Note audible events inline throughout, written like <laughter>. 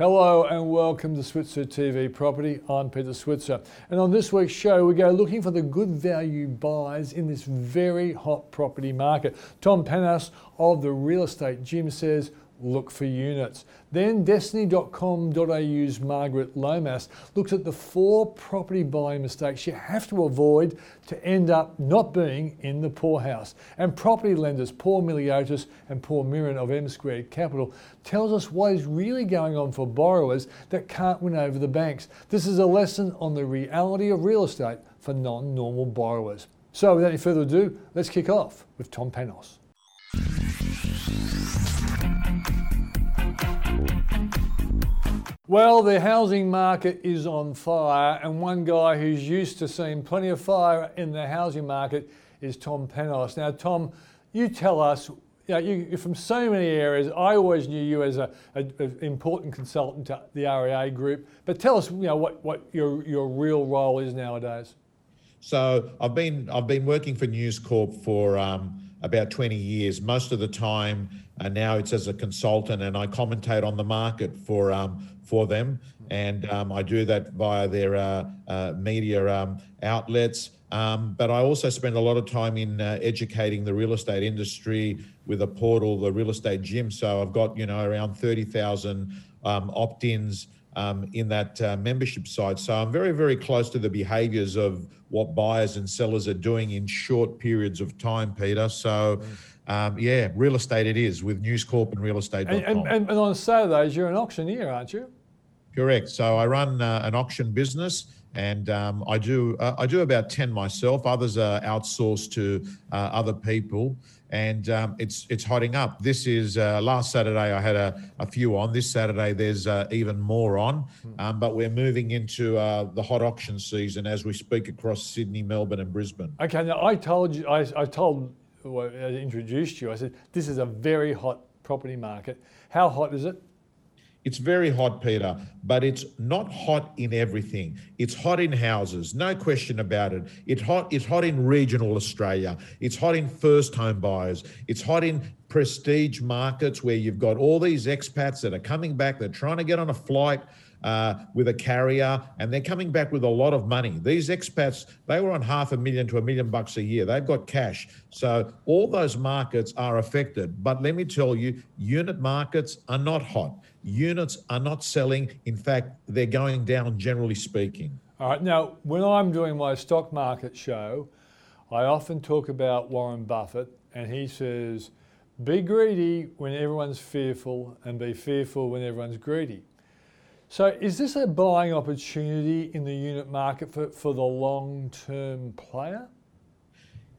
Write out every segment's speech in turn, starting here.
Hello and welcome to Switzer TV Property. I'm Peter Switzer. And on this week's show, we go looking for the good value buys in this very hot property market. Tom Panos of the Real Estate Gym says, look for units. Then Destiny.com.au's Margaret Lomas looks at the four property buying mistakes you have to avoid to end up not being in the poorhouse. And property lenders Paul Miliotis and Paul Miron of M Squared Capital tells us what is really going on for borrowers that can't win over the banks. This is a lesson on the reality of real estate for non-normal borrowers. So without any further ado, let's kick off with Tom Panos. Well, the housing market is on fire, and one guy who's used to seeing plenty of fire in the housing market is Tom Panos. Now, Tom, you tell us. You know, you, from so many areas. I always knew you as an important consultant to the REA Group, but tell us, you know, what, what your your real role is nowadays. So I've been I've been working for News Corp for um, about 20 years. Most of the time uh, now it's as a consultant, and I commentate on the market for um, for them, and um, I do that via their uh, uh, media um, outlets. Um, but I also spend a lot of time in uh, educating the real estate industry with a portal, the Real Estate Gym. So I've got you know around 30,000 um, opt-ins. Um, in that uh, membership site. So I'm very, very close to the behaviors of what buyers and sellers are doing in short periods of time, Peter. So, um, yeah, real estate it is with News Corp and realestate.com. And, and, and on Saturdays, you're an auctioneer, aren't you? Correct. So I run uh, an auction business and um, I do uh, I do about ten myself. Others are outsourced to uh, other people, and um, it's it's hotting up. This is uh, last Saturday I had a, a few on. This Saturday there's uh, even more on, hmm. um, but we're moving into uh, the hot auction season as we speak across Sydney, Melbourne, and Brisbane. Okay, now I told you I, I told I introduced you, I said, this is a very hot property market. How hot is it? It's very hot, Peter, but it's not hot in everything. It's hot in houses, no question about it. It's hot, it's hot in regional Australia. It's hot in first home buyers. It's hot in prestige markets where you've got all these expats that are coming back, they're trying to get on a flight uh, with a carrier, and they're coming back with a lot of money. These expats, they were on half a million to a million bucks a year. They've got cash. So all those markets are affected. But let me tell you, unit markets are not hot. Units are not selling. In fact, they're going down, generally speaking. All right. Now, when I'm doing my stock market show, I often talk about Warren Buffett, and he says, be greedy when everyone's fearful, and be fearful when everyone's greedy. So is this a buying opportunity in the unit market for, for the long-term player?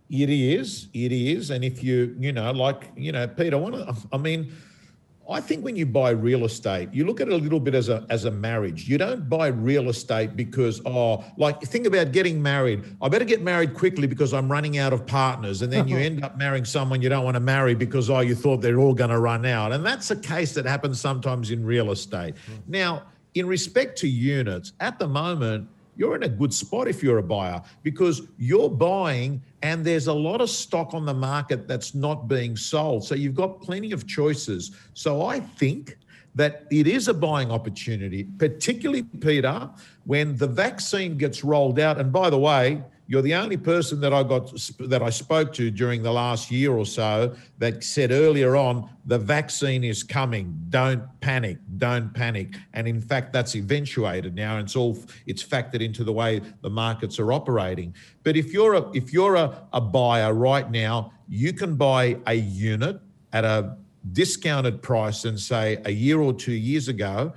It is, it is. And if you, you know, like, you know, Peter, I want to, I mean, I think when you buy real estate, you look at it a little bit as a as a marriage. You don't buy real estate because oh, like think about getting married. I better get married quickly because I'm running out of partners, and then you <laughs> end up marrying someone you don't want to marry because oh, you thought they're all going to run out, and that's a case that happens sometimes in real estate. Mm. Now, in respect to units, at the moment, you're in a good spot if you're a buyer because you're buying and there's a lot of stock on the market that's not being sold. So you've got plenty of choices. So I think that it is a buying opportunity, particularly, Peter, when the vaccine gets rolled out. And by the way, you're the only person that I got that I spoke to during the last year or so that said earlier on the vaccine is coming. Don't panic. Don't panic. And in fact, that's eventuated now, and it's all it's factored into the way the markets are operating. But if you're a if you're a, a buyer right now, you can buy a unit at a discounted price and say a year or two years ago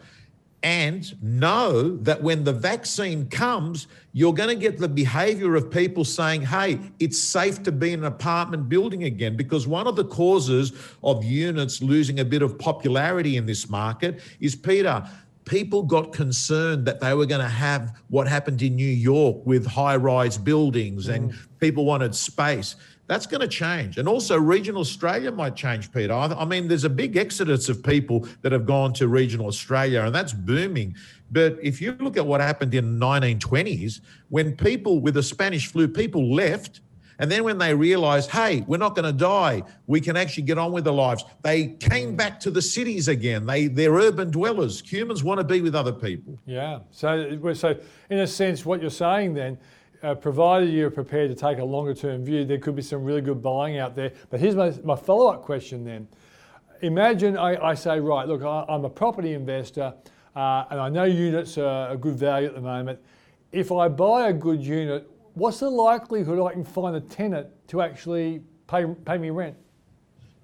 and know that when the vaccine comes, you're going to get the behavior of people saying, hey, it's safe to be in an apartment building again. Because one of the causes of units losing a bit of popularity in this market is, Peter, people got concerned that they were going to have what happened in New York with high rise buildings mm. and people wanted space. That's going to change. And also, regional Australia might change, Peter. I mean, there's a big exodus of people that have gone to regional Australia, and that's booming. But if you look at what happened in the 1920s, when people with the Spanish flu, people left And then when they realized, hey, we're not going to die, we can actually get on with their lives, they came mm. back to the cities again. They, they're urban dwellers. Humans want to be with other people. Yeah. So, so in a sense, what you're saying then, uh, provided you're prepared to take a longer term view, there could be some really good buying out there. But here's my, my follow up question then. Imagine I, I say, right, look, I, am a property investor uh, and I know units are a good value at the moment. If I buy a good unit, what's the likelihood I can find a tenant to actually pay, pay me rent?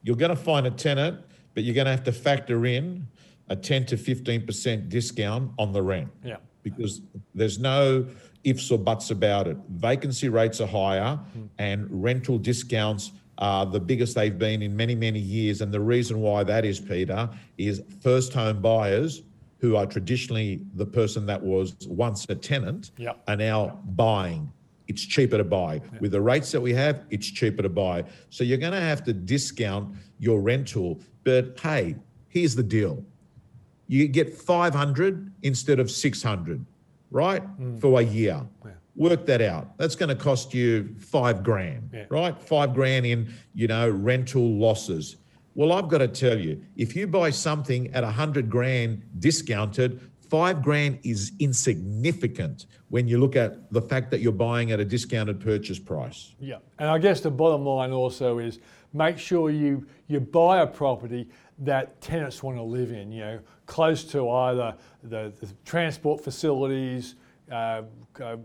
You're going to find a tenant, but you're going to have to factor in a 10 to 15% discount on the rent. Yeah. Because there's no ifs or buts about it. Vacancy rates are higher mm. and rental discounts are the biggest they've been in many, many years. And the reason why that is, Peter, is first home buyers who are traditionally the person that was once a tenant yep. are now buying. It's cheaper to buy. Yep. With the rates that we have, it's cheaper to buy. So you're going to have to discount your rental. But hey, here's the deal you get 500 instead of 600, right? Mm. For a year. Yeah. Work that out. That's going to cost you five grand, yeah. right? Five grand in, you know, rental losses. Well, I've got to tell you, if you buy something at a hundred grand discounted, five grand is insignificant when you look at the fact that you're buying at a discounted purchase price. Yeah, and I guess the bottom line also is make sure you you buy a property that tenants want to live in. You know, close to either the, the transport facilities, uh, uh,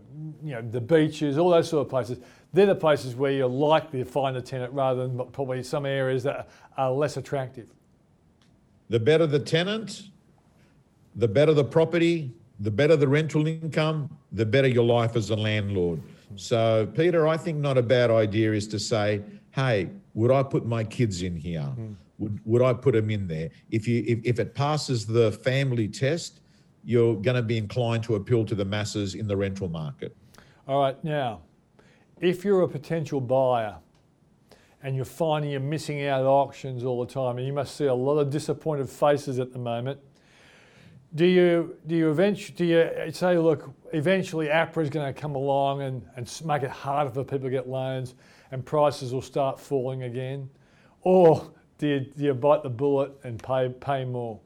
you know, the beaches, all those sort of places they're the places where you're likely to find a tenant rather than probably some areas that are less attractive. The better the tenant, the better the property, the better the rental income, the better your life as a landlord. So, Peter, I think not a bad idea is to say, hey, would I put my kids in here? Mm. Would, would I put them in there? If, you, if, if it passes the family test, you're going to be inclined to appeal to the masses in the rental market. All right, now, if you're a potential buyer and you're finding you're missing out auctions all the time, and you must see a lot of disappointed faces at the moment, do you do you eventually do you say, look, eventually APRA is going to come along and, and make it harder for people to get loans, and prices will start falling again, or do you, do you bite the bullet and pay pay more?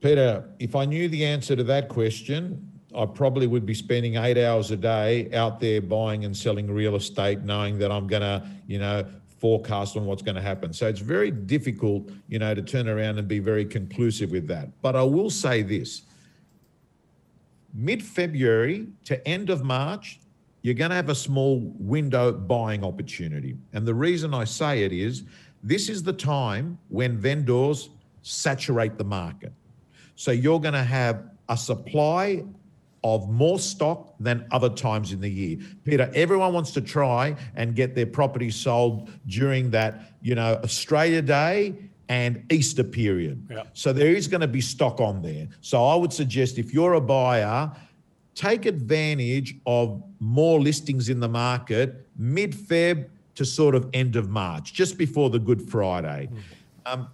Peter, if I knew the answer to that question, I probably would be spending eight hours a day out there buying and selling real estate, knowing that I'm going to, you know, forecast on what's going to happen. So it's very difficult, you know, to turn around and be very conclusive with that. But I will say this mid February to end of March, you're going to have a small window buying opportunity. And the reason I say it is this is the time when vendors saturate the market. So you're going to have a supply of more stock than other times in the year. Peter, everyone wants to try and get their property sold during that, you know, Australia Day and Easter period. Yeah. So there is going to be stock on there. So I would suggest if you're a buyer, take advantage of more listings in the market mid Feb to sort of end of March, just before the Good Friday. Mm. Um,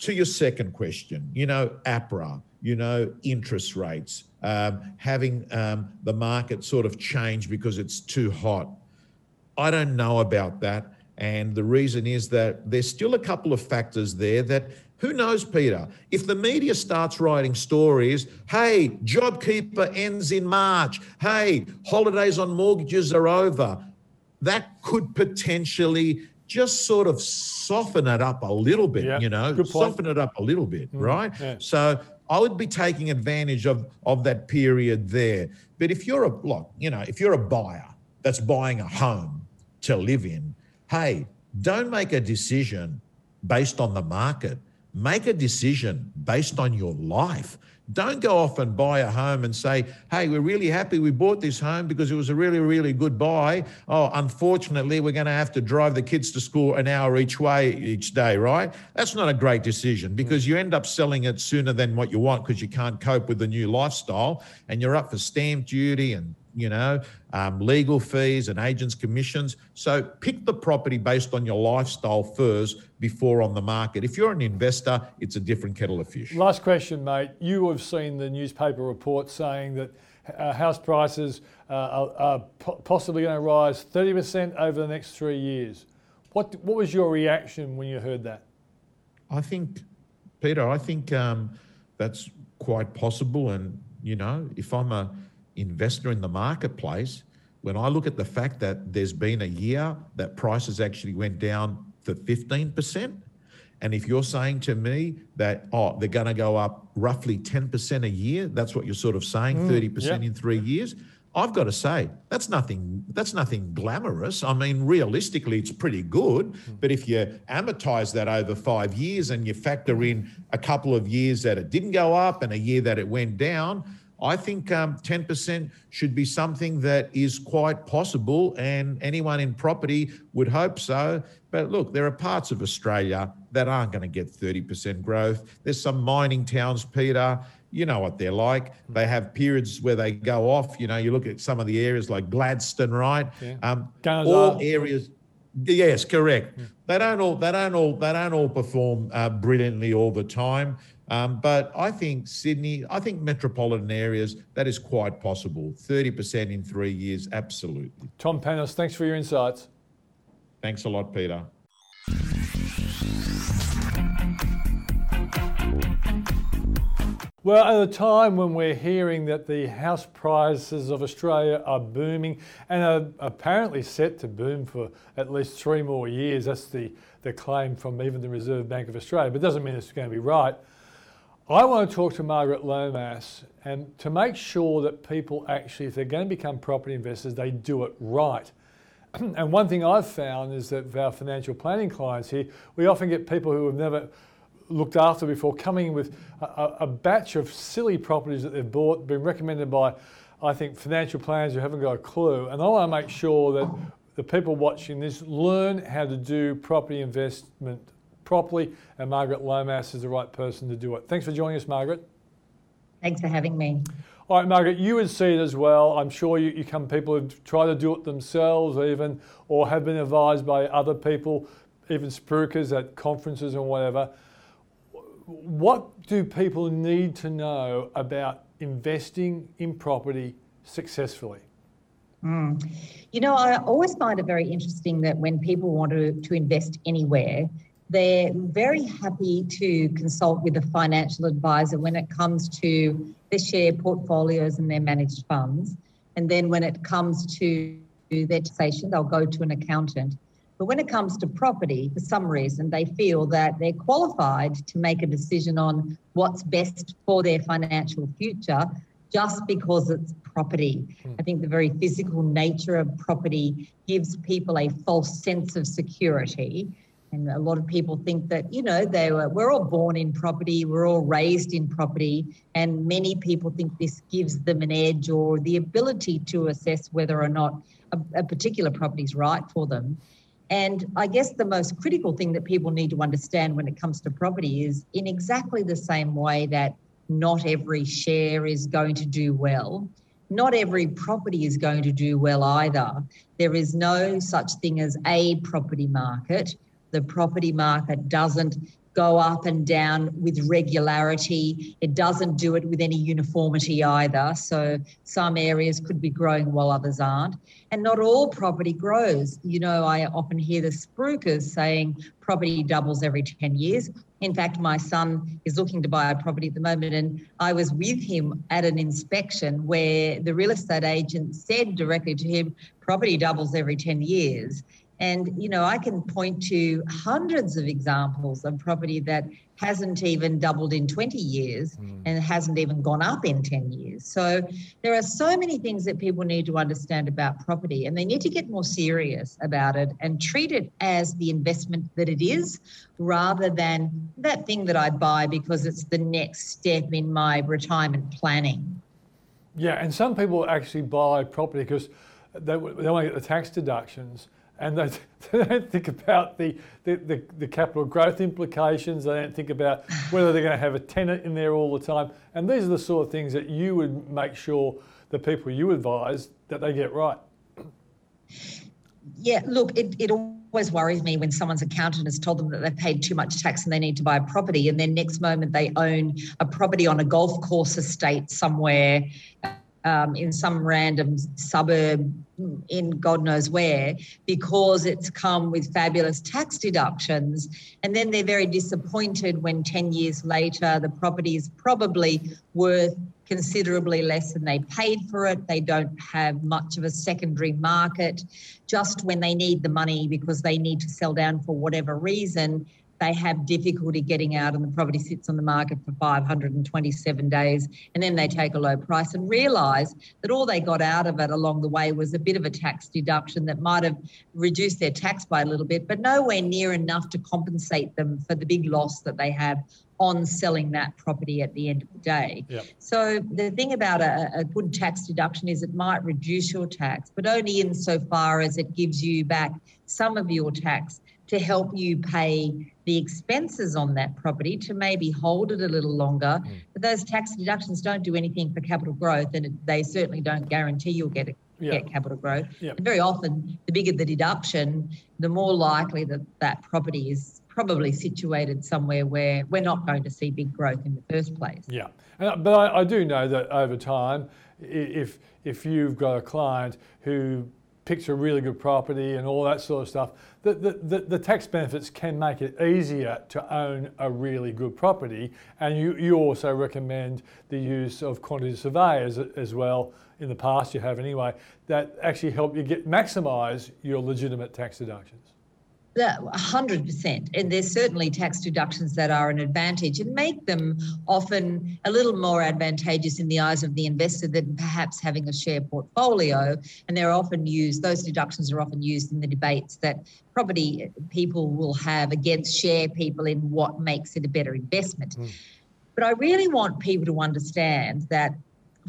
to your second question, you know, APRA, you know, interest rates um, having um, the market sort of change because it's too hot. I don't know about that. And the reason is that there's still a couple of factors there that who knows, Peter? If the media starts writing stories, hey, JobKeeper ends in March, hey, holidays on mortgages are over, that could potentially just sort of soften it up a little bit, yeah, you know, soften it up a little bit, mm, right? Yeah. So I would be taking advantage of, of that period there. But if you're a look, you know, if you're a buyer that's buying a home to live in, hey, don't make a decision based on the market. Make a decision based on your life. Don't go off and buy a home and say, hey, we're really happy we bought this home because it was a really, really good buy. Oh, unfortunately, we're going to have to drive the kids to school an hour each way each day, right? That's not a great decision because you end up selling it sooner than what you want because you can't cope with the new lifestyle and you're up for stamp duty and you know, um, legal fees and agents' commissions. So pick the property based on your lifestyle first before on the market. If you're an investor, it's a different kettle of fish. Last question, mate. You have seen the newspaper report saying that uh, house prices uh, are, are po- possibly going to rise 30% over the next three years. What, what was your reaction when you heard that? I think, Peter, I think um, that's quite possible. And, you know, if I'm a investor in the marketplace, when I look at the fact that there's been a year that prices actually went down for 15%, and if you're saying to me that, oh, they're going to go up roughly 10% a year, that's what you're sort of saying, mm, 30% yeah. in three years. I've got to say that's nothing. That's nothing glamorous. I mean, realistically, it's pretty good. Mm. But if you amortize that over five years and you factor in a couple of years that it didn't go up and a year that it went down, I think um, 10% should be something that is quite possible, and anyone in property would hope so. But look, there are parts of Australia that aren't going to get 30% growth. There's some mining towns, Peter. You know what they're like. They have periods where they go off. You know, you look at some of the areas like Gladstone, right? Yeah. Um, all areas. Yes, correct. They don't all. They don't all. They don't all perform uh, brilliantly all the time. Um, but I think Sydney, I think metropolitan areas, that is quite possible. 30% in three years, absolutely. Tom Panos, thanks for your insights. Thanks a lot, Peter. Well, at a time when we're hearing that the house prices of Australia are booming and are apparently set to boom for at least three more years, that's the, the claim from even the Reserve Bank of Australia, but it doesn't mean it's going to be right. I want to talk to Margaret Lomas and to make sure that people actually, if they're going to become property investors, they do it right. <clears throat> and one thing I've found is that our financial planning clients here, we often get people who have never looked after before coming with a, a batch of silly properties that they've bought, been recommended by, I think, financial planners who haven't got a clue. And I want to make sure that the people watching this learn how to do property investment properly, and Margaret Lomas is the right person to do it. Thanks for joining us, Margaret. Thanks for having me. All right, Margaret, you would see it as well. I'm sure you, you come people who try to do it themselves, even, or have been advised by other people, even spruikers at conferences and whatever. What do people need to know about investing in property successfully? Mm. You know, I always find it very interesting that when people want to, to invest anywhere, they're very happy to consult with a financial advisor when it comes to their share portfolios and their managed funds. And then when it comes to their taxation, they'll go to an accountant. But when it comes to property, for some reason, they feel that they're qualified to make a decision on what's best for their financial future just because it's property. Hmm. I think the very physical nature of property gives people a false sense of security. And a lot of people think that, you know, they were, we're all born in property, we're all raised in property. And many people think this gives them an edge or the ability to assess whether or not a, a particular property is right for them. And I guess the most critical thing that people need to understand when it comes to property is in exactly the same way that not every share is going to do well, not every property is going to do well either. There is no such thing as a property market. The property market doesn't go up and down with regularity. It doesn't do it with any uniformity either. So some areas could be growing while others aren't. And not all property grows. You know, I often hear the spruikers saying property doubles every 10 years. In fact, my son is looking to buy a property at the moment, and I was with him at an inspection where the real estate agent said directly to him, property doubles every 10 years. And, you know, I can point to hundreds of examples of property that hasn't even doubled in 20 years mm. and hasn't even gone up in 10 years. So there are so many things that people need to understand about property and they need to get more serious about it and treat it as the investment that it is rather than that thing that I buy because it's the next step in my retirement planning. Yeah, and some people actually buy property because they, they want to get the tax deductions and they, <laughs> they don't think about the, the, the, the, capital growth implications. They don't think about whether they're going to have a tenant in there all the time. And these are the sort of things that you would make sure the people you advise that they get right. Yeah, look, it, it always worries me when someone's accountant has told them that they've paid too much tax and they need to buy a property, and then next moment they own a property on a golf course estate somewhere um, in some random suburb in God knows where because it's come with fabulous tax deductions. And then they're very disappointed when 10 years later the property is probably worth considerably less than they paid for it. They don't have much of a secondary market. Just when they need the money because they need to sell down for whatever reason, they have difficulty getting out and the property sits on the market for 527 days and then they take a low price and realise that all they got out of it along the way was a bit of a tax deduction that might have reduced their tax by a little bit but nowhere near enough to compensate them for the big loss that they have on selling that property at the end of the day. Yep. So the thing about a, a, good tax deduction is it might reduce your tax, but only insofar as it gives you back some of your tax to help you pay the expenses on that property to maybe hold it a little longer. Mm. But those tax deductions don't do anything for capital growth, and they certainly don't guarantee you'll get it. Get capital growth. And very often, the bigger the deduction, the more likely that that property is probably situated somewhere where we're not going to see big growth in the first place. Yeah, but I, I do know that over time, if if you've got a client who picks a really good property and all that sort of stuff, the, the, the, the, tax benefits can make it easier to own a really good property. And you, you also recommend the use of quantity surveyors as well, in the past you have anyway, that actually help you get maximise your legitimate tax deductions. Hundred percent, and there's certainly tax deductions that are an advantage and make them often a little more advantageous in the eyes of the investor than perhaps having a share portfolio. And they're often used; those deductions are often used in the debates that property people will have against share people in what makes it a better investment. Mm. But I really want people to understand that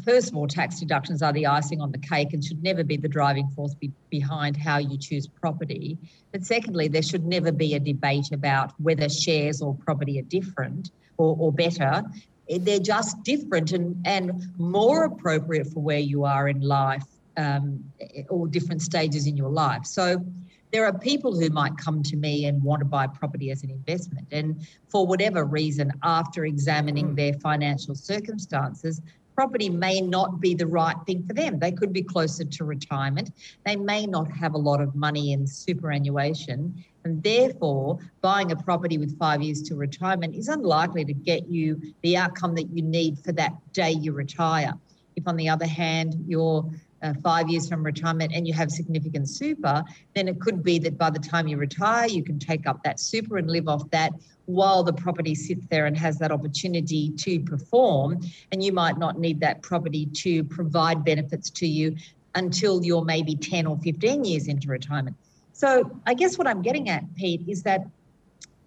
first of all, tax deductions are the icing on the cake and should never be the driving force be behind how you choose property. But secondly, there should never be a debate about whether shares or property are different or, or better. They're just different and, and more appropriate for where you are in life um, or different stages in your life. So there are people who might come to me and want to buy property as an investment. And for whatever reason, after examining mm. their financial circumstances, property may not be the right thing for them. They could be closer to retirement. They may not have a lot of money in superannuation. And therefore, buying a property with five years to retirement is unlikely to get you the outcome that you need for that day you retire. If, on the other hand, you're uh, five years from retirement and you have significant super, then it could be that by the time you retire, you can take up that super and live off that while the property sits there and has that opportunity to perform. And you might not need that property to provide benefits to you until you're maybe 10 or 15 years into retirement. So I guess what I'm getting at, Pete, is that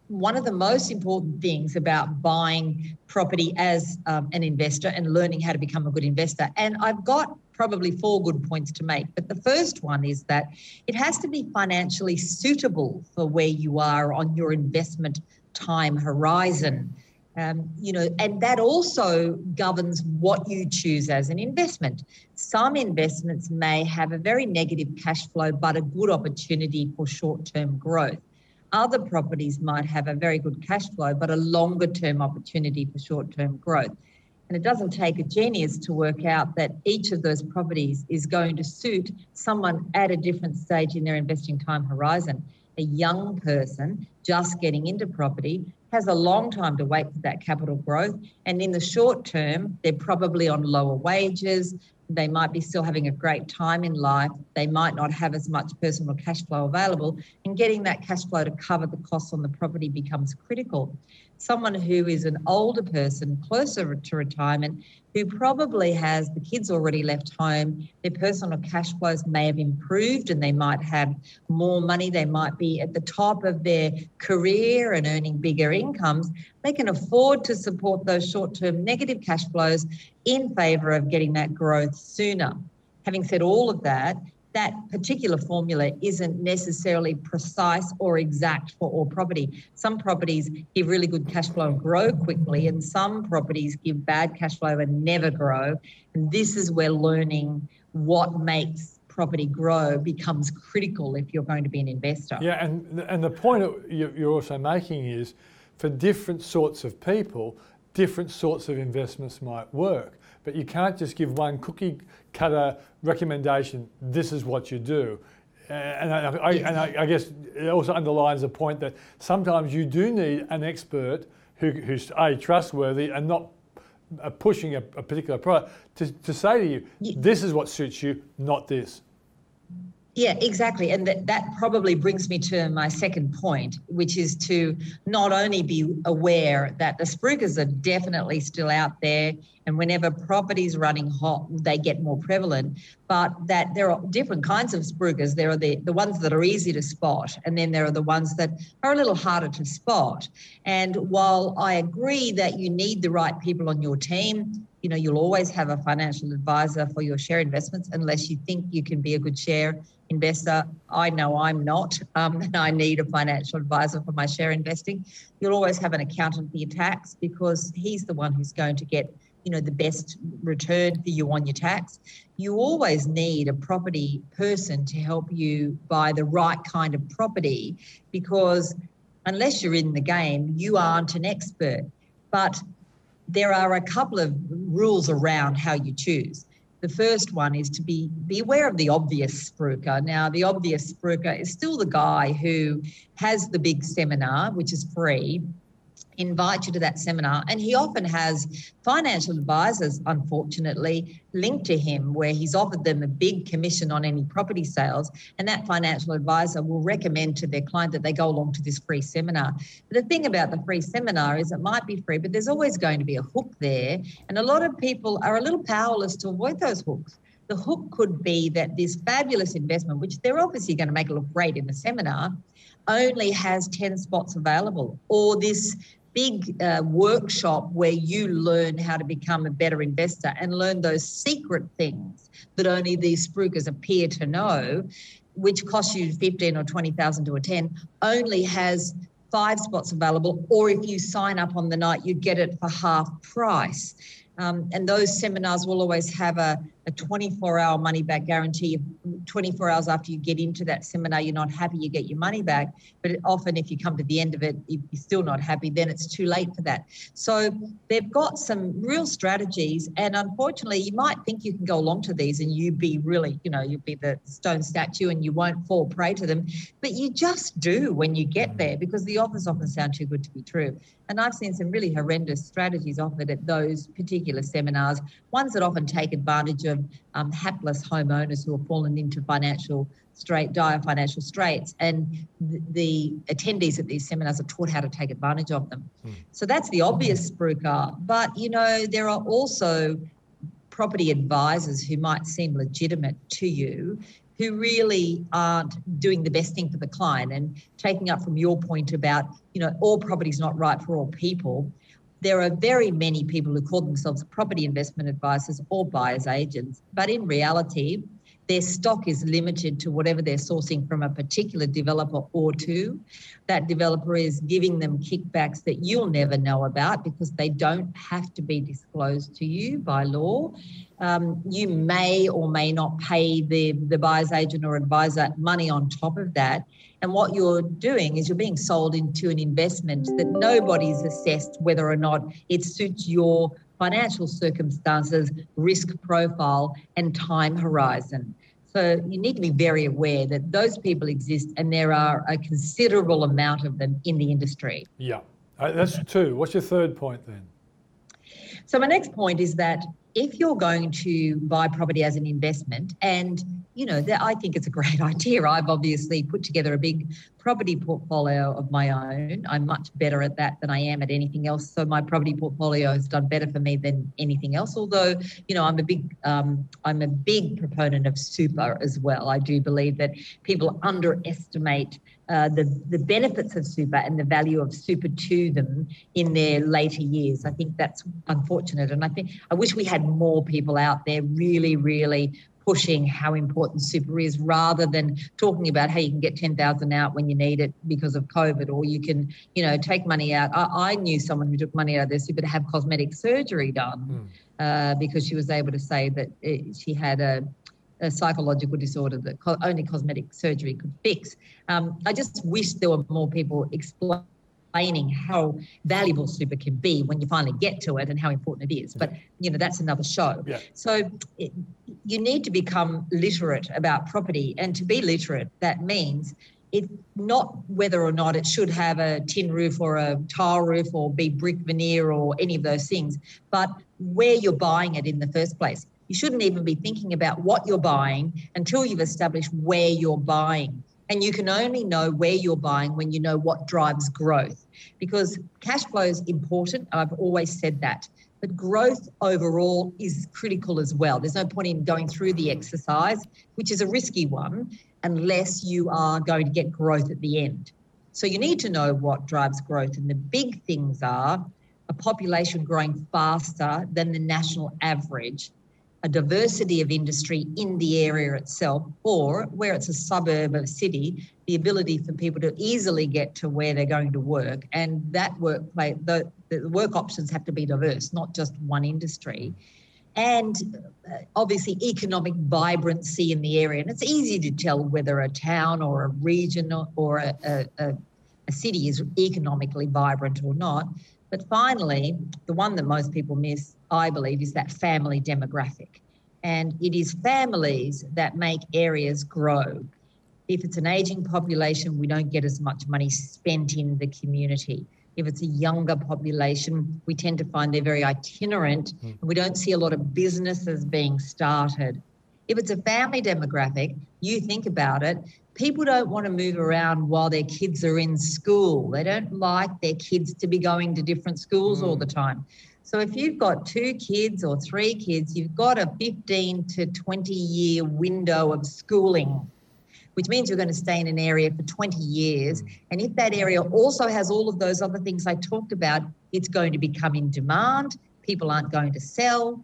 one of the most important things about buying property as um, an investor and learning how to become a good investor. And I've got probably four good points to make. But the first one is that it has to be financially suitable for where you are on your investment time horizon. Um, you know, and that also governs what you choose as an investment. Some investments may have a very negative cash flow, but a good opportunity for short term growth. Other properties might have a very good cash flow, but a longer term opportunity for short term growth. And it doesn't take a genius to work out that each of those properties is going to suit someone at a different stage in their investing time horizon a young person just getting into property has a long time to wait for that capital growth. And in the short term, they're probably on lower wages. They might be still having a great time in life. They might not have as much personal cash flow available. And getting that cash flow to cover the costs on the property becomes critical someone who is an older person closer to retirement who probably has the kids already left home their personal cash flows may have improved and they might have more money. They might be at the top of their career and earning bigger incomes. They can afford to support those short-term negative cash flows in favor of getting that growth sooner. Having said all of that that particular formula isn't necessarily precise or exact for all property. Some properties give really good cash flow and grow quickly, and some properties give bad cash flow and never grow. And this is where learning what makes property grow becomes critical if you're going to be an investor. Yeah, and and the point you're also making is for different sorts of people, different sorts of investments might work but you can't just give one cookie cutter recommendation. This is what you do. Uh, and I, I, and I, I guess it also underlines the point that sometimes you do need an expert who, who's a trustworthy and not uh, pushing a, a, particular product to, to say to you, yeah. this is what suits you, not this. Yeah, exactly. And that, that probably brings me to my second point, which is to not only be aware that the spruikers are definitely still out there, and whenever property's running hot, they get more prevalent, but that there are different kinds of spruikers. There are the, the ones that are easy to spot, and then there are the ones that are a little harder to spot. And while I agree that you need the right people on your team, you know, you'll always have a financial advisor for your share investments unless you think you can be a good share investor. I know I'm not, um, <laughs> and I need a financial advisor for my share investing. You'll always have an accountant for your tax because he's the one who's going to get you know the best return for you on your tax you always need a property person to help you buy the right kind of property because unless you're in the game you aren't an expert but there are a couple of rules around how you choose the first one is to be be aware of the obvious spruiker. Now, the obvious spruiker is still the guy who has the big seminar, which is free, invite you to that seminar. And he often has financial advisors, unfortunately, linked to him where he's offered them a big commission on any property sales. And that financial advisor will recommend to their client that they go along to this free seminar. But the thing about the free seminar is it might be free, but there's always going to be a hook there. And a lot of people are a little powerless to avoid those hooks the hook could be that this fabulous investment, which they're obviously going to make look great in the seminar, only has 10 spots available, or this big uh, workshop where you learn how to become a better investor and learn those secret things that only these spruikers appear to know, which cost you 15 or 20,000 to attend, only has five spots available. Or if you sign up on the night, you get it for half price. Um, and those seminars will always have a, a 24 hour money back guarantee. 24 hours after you get into that seminar, you're not happy, you get your money back. But often, if you come to the end of it, you're still not happy, then it's too late for that. So they've got some real strategies. And unfortunately, you might think you can go along to these and you be really, you know, you'll be the stone statue and you won't fall prey to them. But you just do when you get there because the offers often sound too good to be true. And I've seen some really horrendous strategies offered at those particular seminars, ones that often take advantage of um, hapless homeowners who have fallen into financial straight, dire financial straits. And the, the, attendees at these seminars are taught how to take advantage of them. Mm. So that's the obvious spruiker. But, you know, there are also property advisors who might seem legitimate to you who really aren't doing the best thing for the client and taking up from your point about you know all property's not right for all people there are very many people who call themselves property investment advisors or buyers agents, but in reality, their stock is limited to whatever they're sourcing from a particular developer or two. That developer is giving them kickbacks that you'll never know about because they don't have to be disclosed to you by law. Um, you may or may not pay the, the buyer's agent or advisor money on top of that. And what you're doing is you're being sold into an investment that nobody's assessed whether or not it suits your financial circumstances, risk profile, and time horizon. So you need to be very aware that those people exist and there are a considerable amount of them in the industry. Yeah, uh, that's two. What's your third point then? So, my next point is that if you're going to buy property as an investment and you know, that I think it's a great <laughs> idea. I've obviously put together a big property portfolio of my own. I'm much better at that than I am at anything else. So my property portfolio has done better for me than anything else. Although, you know, I'm a big, um, I'm a big proponent of super as well. I do believe that people underestimate uh, the the benefits of super and the value of super to them in their later years. I think that's unfortunate, and I think I wish we had more people out there really, really pushing how important super is rather than talking about how you can get 10,000 out when you need it because of COVID or you can, you know, take money out. I, I knew someone who took money out of their super to have cosmetic surgery done mm. uh, because she was able to say that it, she had a, a psychological disorder that co- only cosmetic surgery could fix. Um, I just wish there were more people explaining explaining how valuable super can be when you finally get to it and how important it is. But you know that's another show. Yeah. So it, you need to become literate about property, and to be literate, that means it's not whether or not it should have a tin roof or a tile roof or be brick veneer or any of those things, but where you're buying it in the first place. You shouldn't even be thinking about what you're buying until you've established where you're buying. And you can only know where you're buying when you know what drives growth because cash flow is important. I've always said that. But growth overall is critical as well. There's no point in going through the exercise, which is a risky one, unless you are going to get growth at the end. So you need to know what drives growth. And the big things are a population growing faster than the national average a diversity of industry in the area itself, or where it's a suburb of a city, the ability for people to easily get to where they're going to work. And that workplace, the, the work options have to be diverse, not just one industry. And uh, obviously, economic vibrancy in the area. And it's easy to tell whether a town or a region or a, a, a city is economically vibrant or not. But finally, the one that most people miss I believe, is that family demographic. And it is families that make areas grow. If it's an aging population, we don't get as much money spent in the community. If it's a younger population, we tend to find they're very itinerant mm. and we don't see a lot of businesses being started. If it's a family demographic, you think about it, people don't want to move around while their kids are in school. They don't like their kids to be going to different schools mm. all the time. So if you've got two kids or three kids, you've got a 15 to 20 year window of schooling, which means you're going to stay in an area for 20 years. Mm. And if that area also has all of those other things I talked about, it's going to become in demand. People aren't going to sell.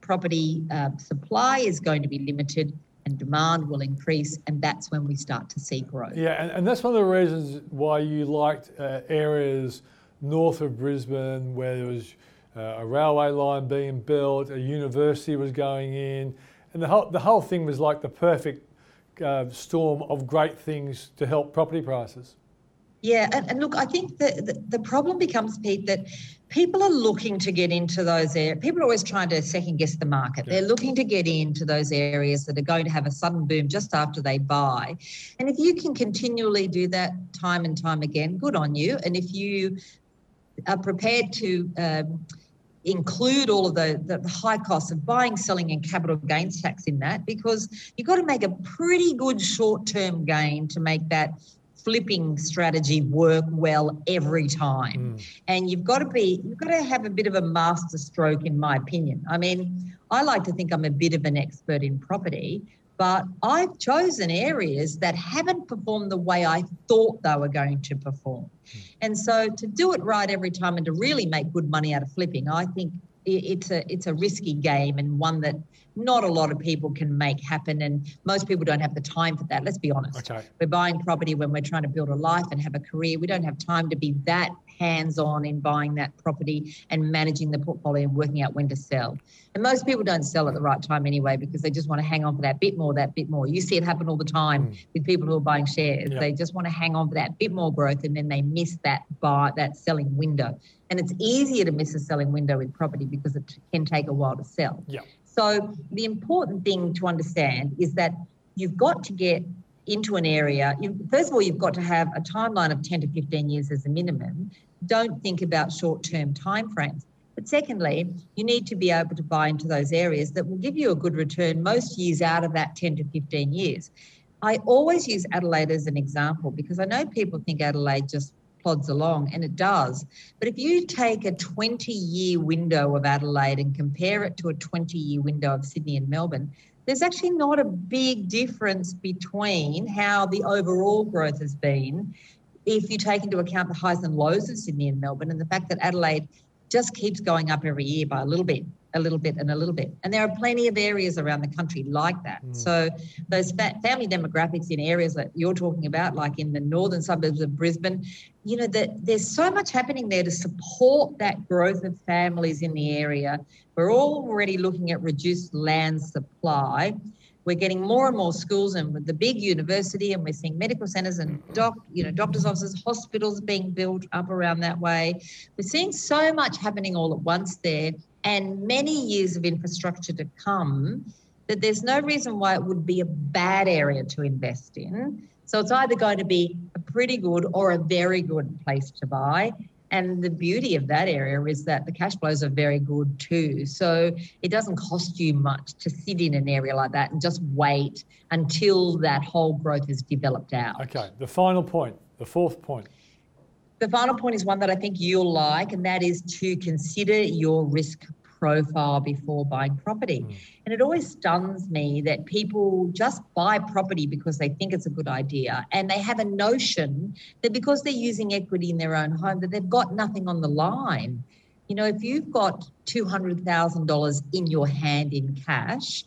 Property uh, supply is going to be limited and demand will increase, and that's when we start to see growth. Yeah, and, and that's one of the reasons why you liked uh, areas north of Brisbane where there was uh, a railway line being built, a university was going in, and the whole, the whole thing was like the perfect uh, storm of great things to help property prices. Yeah, and, and look, I think the, the, the, problem becomes, Pete, that people are looking to get into those areas. People are always trying to second guess the market. Yeah. They're looking to get into those areas that are going to have a sudden boom just after they buy. And if you can continually do that time and time again, good on you. And if you are prepared to um, include all of the, the, the, high costs of buying, selling, and capital gains tax in that because you've got to make a pretty good short term gain to make that flipping strategy work well every time. Mm. And you've got to be, you've got to have a bit of a master stroke, in my opinion. I mean, I like to think I'm a bit of an expert in property, but I've chosen areas that haven't performed the way I thought they were going to perform. Hmm. And so to do it right every time and to really make good money out of flipping, I think it's a it's a risky game and one that not a lot of people can make happen and most people don't have the time for that let's be honest okay. we're buying property when we're trying to build a life and have a career we don't have time to be that hands on in buying that property and managing the portfolio and working out when to sell. And most people don't sell at the right time anyway because they just want to hang on for that bit more, that bit more. You see it happen all the time mm. with people who are buying shares. They just want to hang on for that bit more growth and then they miss that buy that selling window. And it's easier to miss a selling window with property because it can take a while to sell. Yeah. So the important thing to understand is that you've got to get into an area, you, first of all, you've got to have a timeline of 10 to 15 years as a minimum don't think about short term timeframes. But secondly, you need to be able to buy into those areas that will give you a good return most years out of that 10 to 15 years. I always use Adelaide as an example because I know people think Adelaide just plods along, and it does. But if you take a 20 year window of Adelaide and compare it to a 20 year window of Sydney and Melbourne, there's actually not a big difference between how the overall growth has been if you take into account the highs and lows of Sydney and Melbourne and the fact that Adelaide just keeps going up every year by a little bit, a little bit, and a little bit. And there are plenty of areas around the country like that. Mm. So those fa- family demographics in areas that you're talking about, like in the northern suburbs of Brisbane, you know, that there's so much happening there to support that growth of families in the area. We're already looking at reduced land supply we're getting more and more schools and with the big university and we're seeing medical centers and doc you know doctors offices hospitals being built up around that way we're seeing so much happening all at once there and many years of infrastructure to come that there's no reason why it would be a bad area to invest in so it's either going to be a pretty good or a very good place to buy and the beauty of that area is that the cash flows are very good too. So it doesn't cost you much to sit in an area like that and just wait until that whole growth is developed out. Okay, the final point, the fourth point. The final point is one that I think you'll like, and that is to consider your risk profile before buying property. Mm. And it always stuns me that people just buy property because they think it's a good idea and they have a notion that because they're using equity in their own home that they've got nothing on the line. You know, if you've got $200,000 in your hand in cash,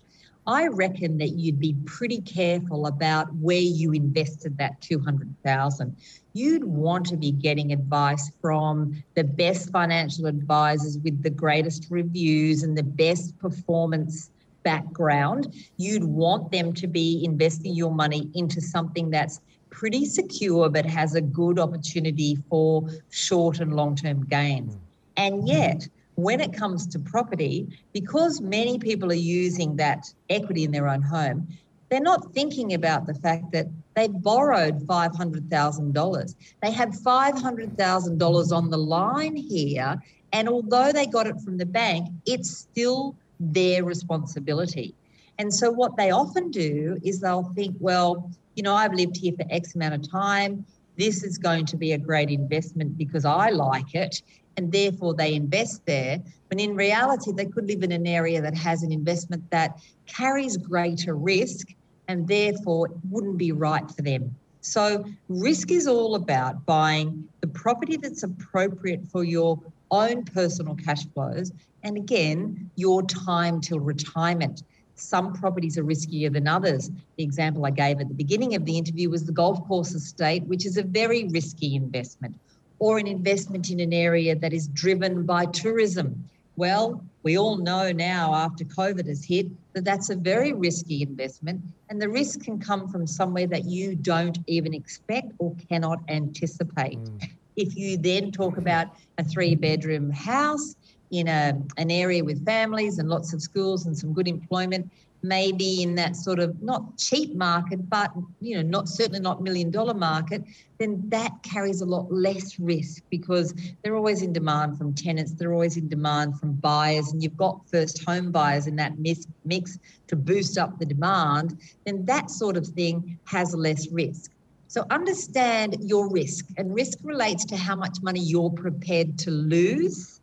I reckon that you'd be pretty careful about where you invested that 200,000. You'd want to be getting advice from the best financial advisors with the greatest reviews and the best performance background. You'd want them to be investing your money into something that's pretty secure but has a good opportunity for short and long-term gains. Hmm. And yet, when it comes to property, because many people are using that equity in their own home, they're not thinking about the fact that they borrowed $500,000. They have $500,000 on the line here. And although they got it from the bank, it's still their responsibility. And so, what they often do is they'll think, well, you know, I've lived here for X amount of time. This is going to be a great investment because I like it and therefore they invest there. When in reality, they could live in an area that has an investment that carries greater risk and therefore wouldn't be right for them. So, risk is all about buying the property that's appropriate for your own personal cash flows and again, your time till retirement. Some properties are riskier than others. The example I gave at the beginning of the interview was the golf course estate, which is a very risky investment or an investment in an area that is driven by tourism. Well, we all know now after COVID has hit that that's a very risky investment, and the risk can come from somewhere that you don't even expect or cannot anticipate. Mm. If you then talk about a three bedroom house in a, an area with families and lots of schools and some good employment, maybe in that sort of not cheap market, but you know, not certainly not million dollar market, then that carries a lot less risk because they're always in demand from tenants, they're always in demand from buyers, and you've got first home buyers in that mix to boost up the demand, then that sort of thing has less risk. So understand your risk, and risk relates to how much money you're prepared to lose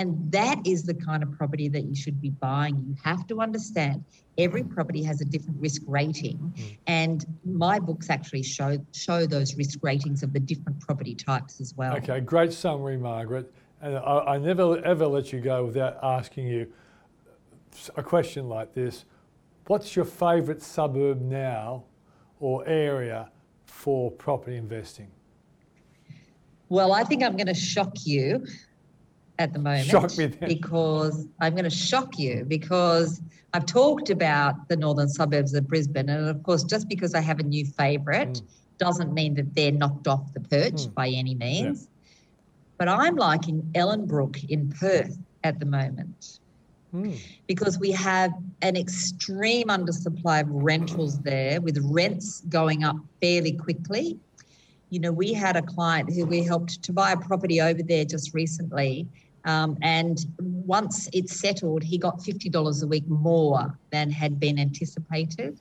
and that is the kind of property that you should be buying. You have to understand every property has a different risk rating. Mm. And my books actually show show those risk ratings of the different property types as well. Okay, great summary, Margaret. And I, I never ever let you go without asking you a question like this. What's your favourite suburb now or area for property investing? Well, I think I'm going to shock you at the moment. Shock me then. Because I'm going to shock you because I've talked about the northern suburbs of Brisbane. And of course, just because I have a new favourite mm. doesn't mean that they're knocked off the perch mm. by any means. Yeah. But I'm liking Ellenbrook in Perth at the moment. Mm. Because we have an extreme undersupply of rentals there, with rents going up fairly quickly. You know, we had a client who we helped to buy a property over there just recently, um, and once it's settled, he got $50 a week more than had been anticipated.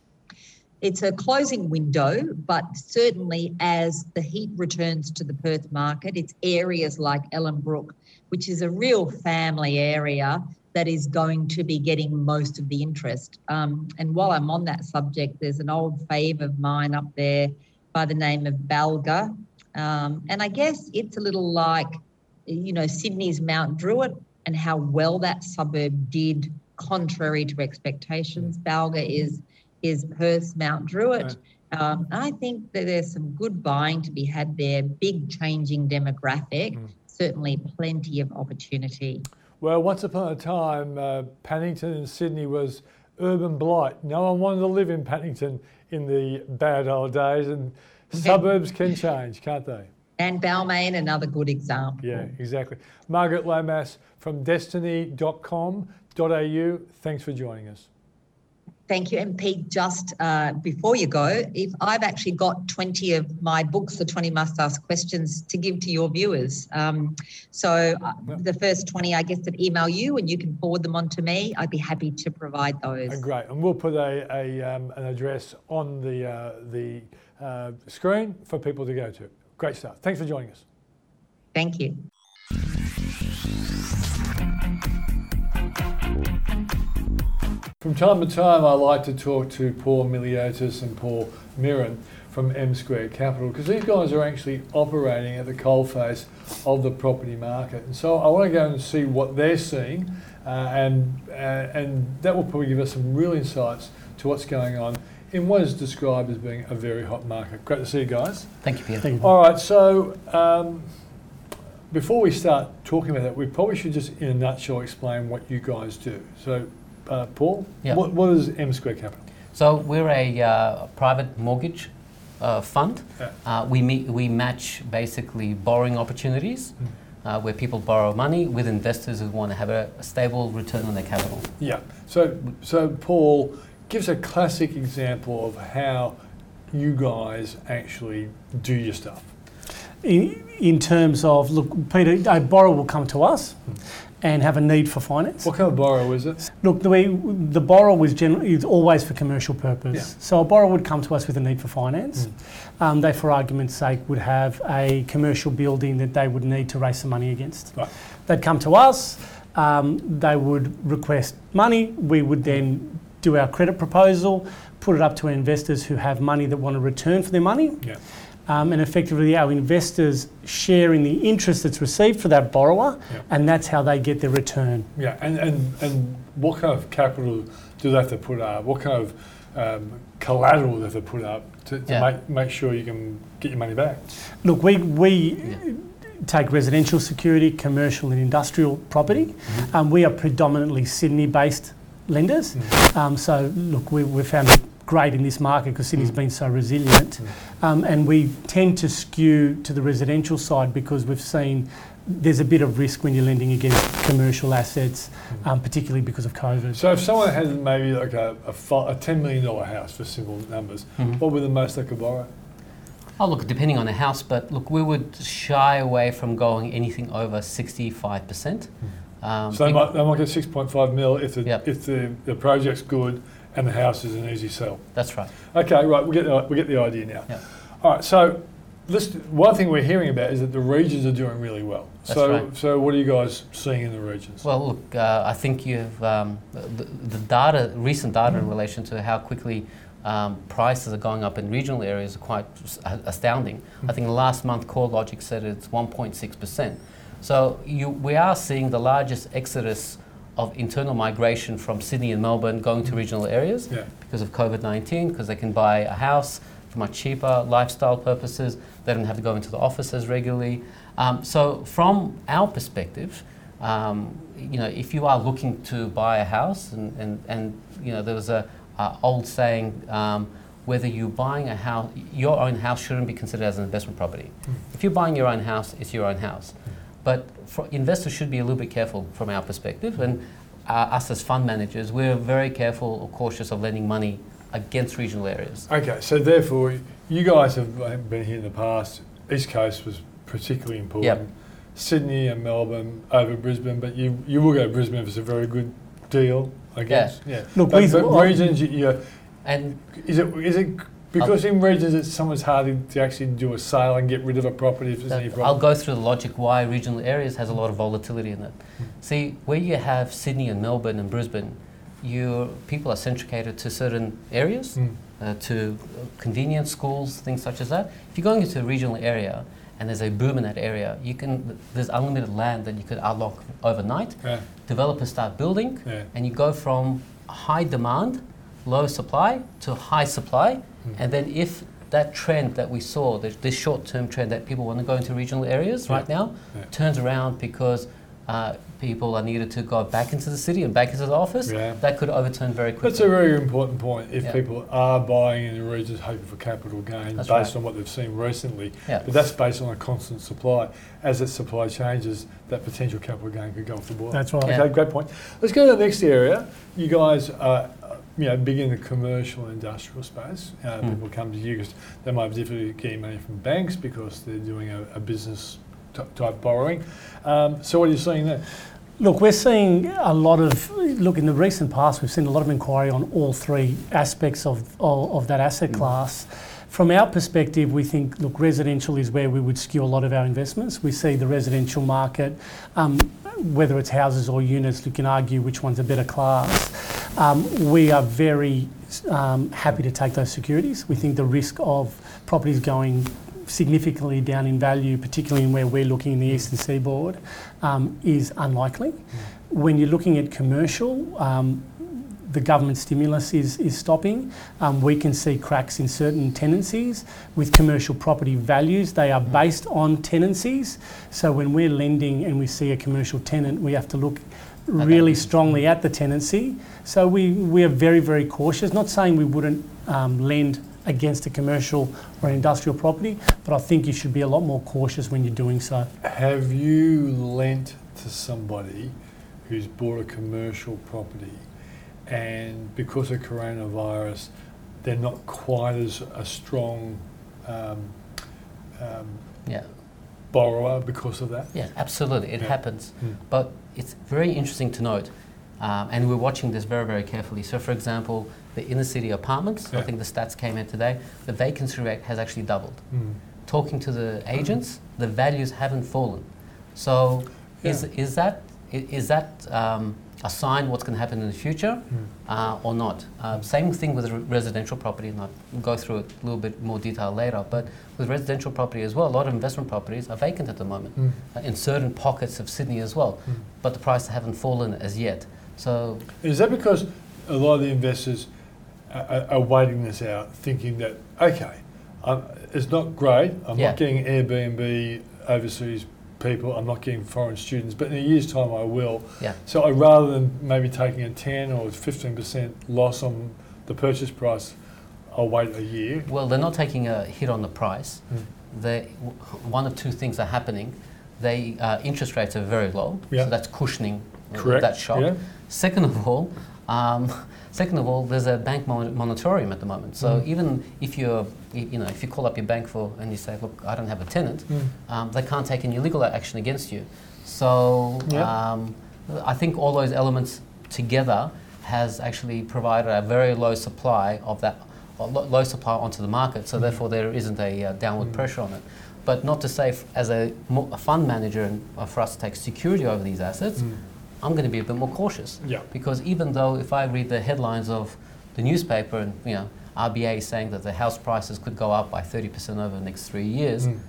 It's a closing window, but certainly as the heat returns to the Perth market, it's areas like Ellenbrook, which is a real family area that is going to be getting most of the interest. Um, and while I'm on that subject, there's an old fave of mine up there by the name of Balga. Um, and I guess it's a little like you know, Sydney's Mount Druitt and how well that suburb did contrary to expectations. Balga is is Perth's Mount Druitt. Right. Um, I think that there's some good buying to be had there, big changing demographic, mm. certainly plenty of opportunity. Well, once upon a time, uh, Paddington in Sydney was urban blight. No one wanted to live in Paddington in the bad old days, and suburbs can change, can't they? And Balmain, another good example. Yeah, exactly. Margaret Lomas from destiny.com.au, thanks for joining us. Thank you. And Pete, just uh, before you go, if I've actually got 20 of my books, the 20 must ask questions to give to your viewers. Um, so uh, the first 20, I guess, that email you and you can forward them on to me. I'd be happy to provide those. Uh, great, and we'll put a, a um, an address on the uh, the uh, screen for people to go to. Great stuff. Thanks for joining us. Thank you. From time to time, I like to talk to Paul Miliotis and Paul Miron from M Squared Capital because these guys are actually operating at the coalface of the property market. And so I want to go and see what they're seeing, uh, and uh, and that will probably give us some real insights to what's going on in what is described as being a very hot market. Great to see you guys. Thank you, Peter. Thank you. All right, so um, before we start talking about that, we probably should just, in a nutshell, explain what you guys do. So, uh, Paul, Yeah. what, what is M Square Capital? So we're a uh, private mortgage uh, fund. Yeah. Uh, we meet, we match basically borrowing opportunities uh, where people borrow money with investors who want to have a, a stable return on their capital. Yeah. So, so Paul, give us a classic example of how you guys actually do your stuff. In, in terms of, look, Peter, a borrower will come to us and have a need for finance. What kind of borrower is it? Look, the way the borrower was generally is always for commercial purpose. Yeah. So a borrower would come to us with a need for finance. Um, they, for argument's sake, would have a commercial building that they would need to raise some money against. Right. They'd come to us. Um, they would request money. We would then do our credit proposal, put it up to our investors who have money that want a return for their money. Yeah. Um, and effectively, our investors share in the interest that's received for that borrower, Yeah. and that's how they get their return. Yeah. And, and, and what kind of capital do they have to put up? What kind of um, collateral do they have to put up to, to Yeah. make, make sure you can get your money back? Look, we, we take residential security, commercial and industrial property. Um, we are predominantly Sydney-based lenders. Um, so, look, we, we've found it great in this market because Sydney's been so resilient. Um, and we tend to skew to the residential side because we've seen there's a bit of risk when you're lending against commercial assets, um, particularly because of COVID. So if someone had maybe like a, a, fi- a $10 million house for simple numbers, what would the most they could borrow? Oh, look, depending on the house, but look, we would shy away from going anything over 65%. Um, So they might, they might get 6.5 mil if the, Yep. if the, the project's good and the house is an easy sell. that's right. Okay, right, we get the, we get the idea now. Yep. All right, so this, one thing we're hearing about is that the regions are doing really well. That's so, right. so what are you guys seeing in the regions? Well, look, uh, I think you've um, the, the data, recent data in relation to how quickly um, prices are going up in regional areas are quite s- a- astounding. I think last month CoreLogic said it's 1.6 percent. So you, we are seeing the largest exodus of internal migration from Sydney and Melbourne going to regional areas Yeah. because of COVID-19, because they can buy a house for much cheaper, lifestyle purposes. They don't have to go into the offices regularly. Um, so from our perspective, um, you know, if you are looking to buy a house, and, and, and you know, there was a, a old saying, um, whether you're buying a house, your own house shouldn't be considered as an investment property. If you're buying your own house, it's your own house. But for investors should be a little bit careful from our perspective, and uh, us as fund managers, we're very careful or cautious of lending money against regional areas. Okay, so therefore, you guys have been here in the past. East Coast was particularly important. Yep. Sydney and Melbourne over Brisbane, but you, you will go to Brisbane if it's a very good deal, I guess. Yeah. Look, but, but regions, you, you, And is it is it because in regions it's sometimes hard to actually do a sale and get rid of a property if there's any problem? I'll go through the logic why regional areas has a lot of volatility in it. See, where you have Sydney and Melbourne and Brisbane, your people are centricated to certain areas, Mm. uh, to convenience schools, things such as that. If you're going into a regional area and there's a boom in that area, you can there's unlimited land that you could unlock overnight. Yeah, Developers start building, yeah. and you go from high demand, low supply to high supply. And then if that trend that we saw, this, this short-term trend that people want to go into regional areas Yeah. right now, Yeah. turns around because uh, people are needed to go back into the city and back into the office, Yeah. that could overturn very quickly. That's a very important point. If Yeah. people are buying in the regions hoping for capital gain That's based right. on what they've seen recently, Yeah. but that's based on a constant supply. As that supply changes, that potential capital gain could go off the board. That's right. Yeah. Okay, great point. Let's go to the next area. You guys are, uh, you know, big in the commercial and industrial space. Uh, Mm. People come to you because they might have difficulty getting money from banks because they're doing a, a business t- type borrowing. Um, so what are you seeing there? Look, we're seeing a lot of, look, in the recent past, we've seen a lot of inquiry on all three aspects of, of, of that asset class. From our perspective, we think, look, residential is where we would skew a lot of our investments. We see the residential market, um, whether it's houses or units, you can argue which one's a better class. Um, we are very um, happy to take those securities. We think the risk of properties going significantly down in value, particularly in where we're looking in the eastern seaboard, um, is unlikely. When you're looking at commercial, um, the government stimulus is, is stopping. Um, we can see cracks in certain tenancies with commercial property values. They are based on tenancies. So when we're lending and we see a commercial tenant, we have to look really strongly at the tenancy. So we, we are very, very cautious. Not saying we wouldn't um, lend against a commercial or an industrial property, but I think you should be a lot more cautious when you're doing so. Have you lent to somebody who's bought a commercial property and because of coronavirus, they're not quite as a strong um, um, Yeah, borrower because of that? yeah, absolutely, it Yeah. happens. Mm. But it's very interesting to note, um, and we're watching this very, very carefully. So, for example, the inner city apartments, I think the stats came in today, the vacancy rate has actually doubled. Mm. Talking to the agents, the values haven't fallen. So, is, Yeah. is that, i- is that um, a sign what's going to happen in the future Mm. uh, or not? Um, same thing with re- residential property, and I'll go through it a little bit more detail later, but with residential property as well, a lot of investment properties are vacant at the moment Mm. uh, in certain pockets of Sydney as well, Mm. but the prices haven't fallen as yet. So Is that because a lot of the investors are, are- waiting this out, thinking that, okay, um, it's not great, I'm Yeah. not getting Airbnb overseas people, I'm not getting foreign students, but in a year's time I will. yeah, So I, rather than maybe taking a 10 or 15% loss on the purchase price, I'll wait a year. well, they're not taking a hit on the price. Mm. They, one of two things are happening. They uh, interest rates are very low, Yeah. so that's cushioning Correct. that shock. Yeah. Second of all, um, second of all, there's a bank mon- moratorium at the moment. So Mm. even if you're, you know, if you call up your bank for and you say, look, I don't have a tenant, Mm. um, they can't take any legal action against you. So um, I think all those elements together has actually provided a very low supply of that, low supply onto the market. So therefore there isn't a uh, downward Mm. pressure on it. But not to say, f- as a, mo- a fund manager, and uh, for us to take security over these assets, Mm. I'm going to be a bit more cautious. Yeah. Because even though if I read the headlines of the newspaper and you know RBA saying that the house prices could go up by 30% over the next three years, Mm.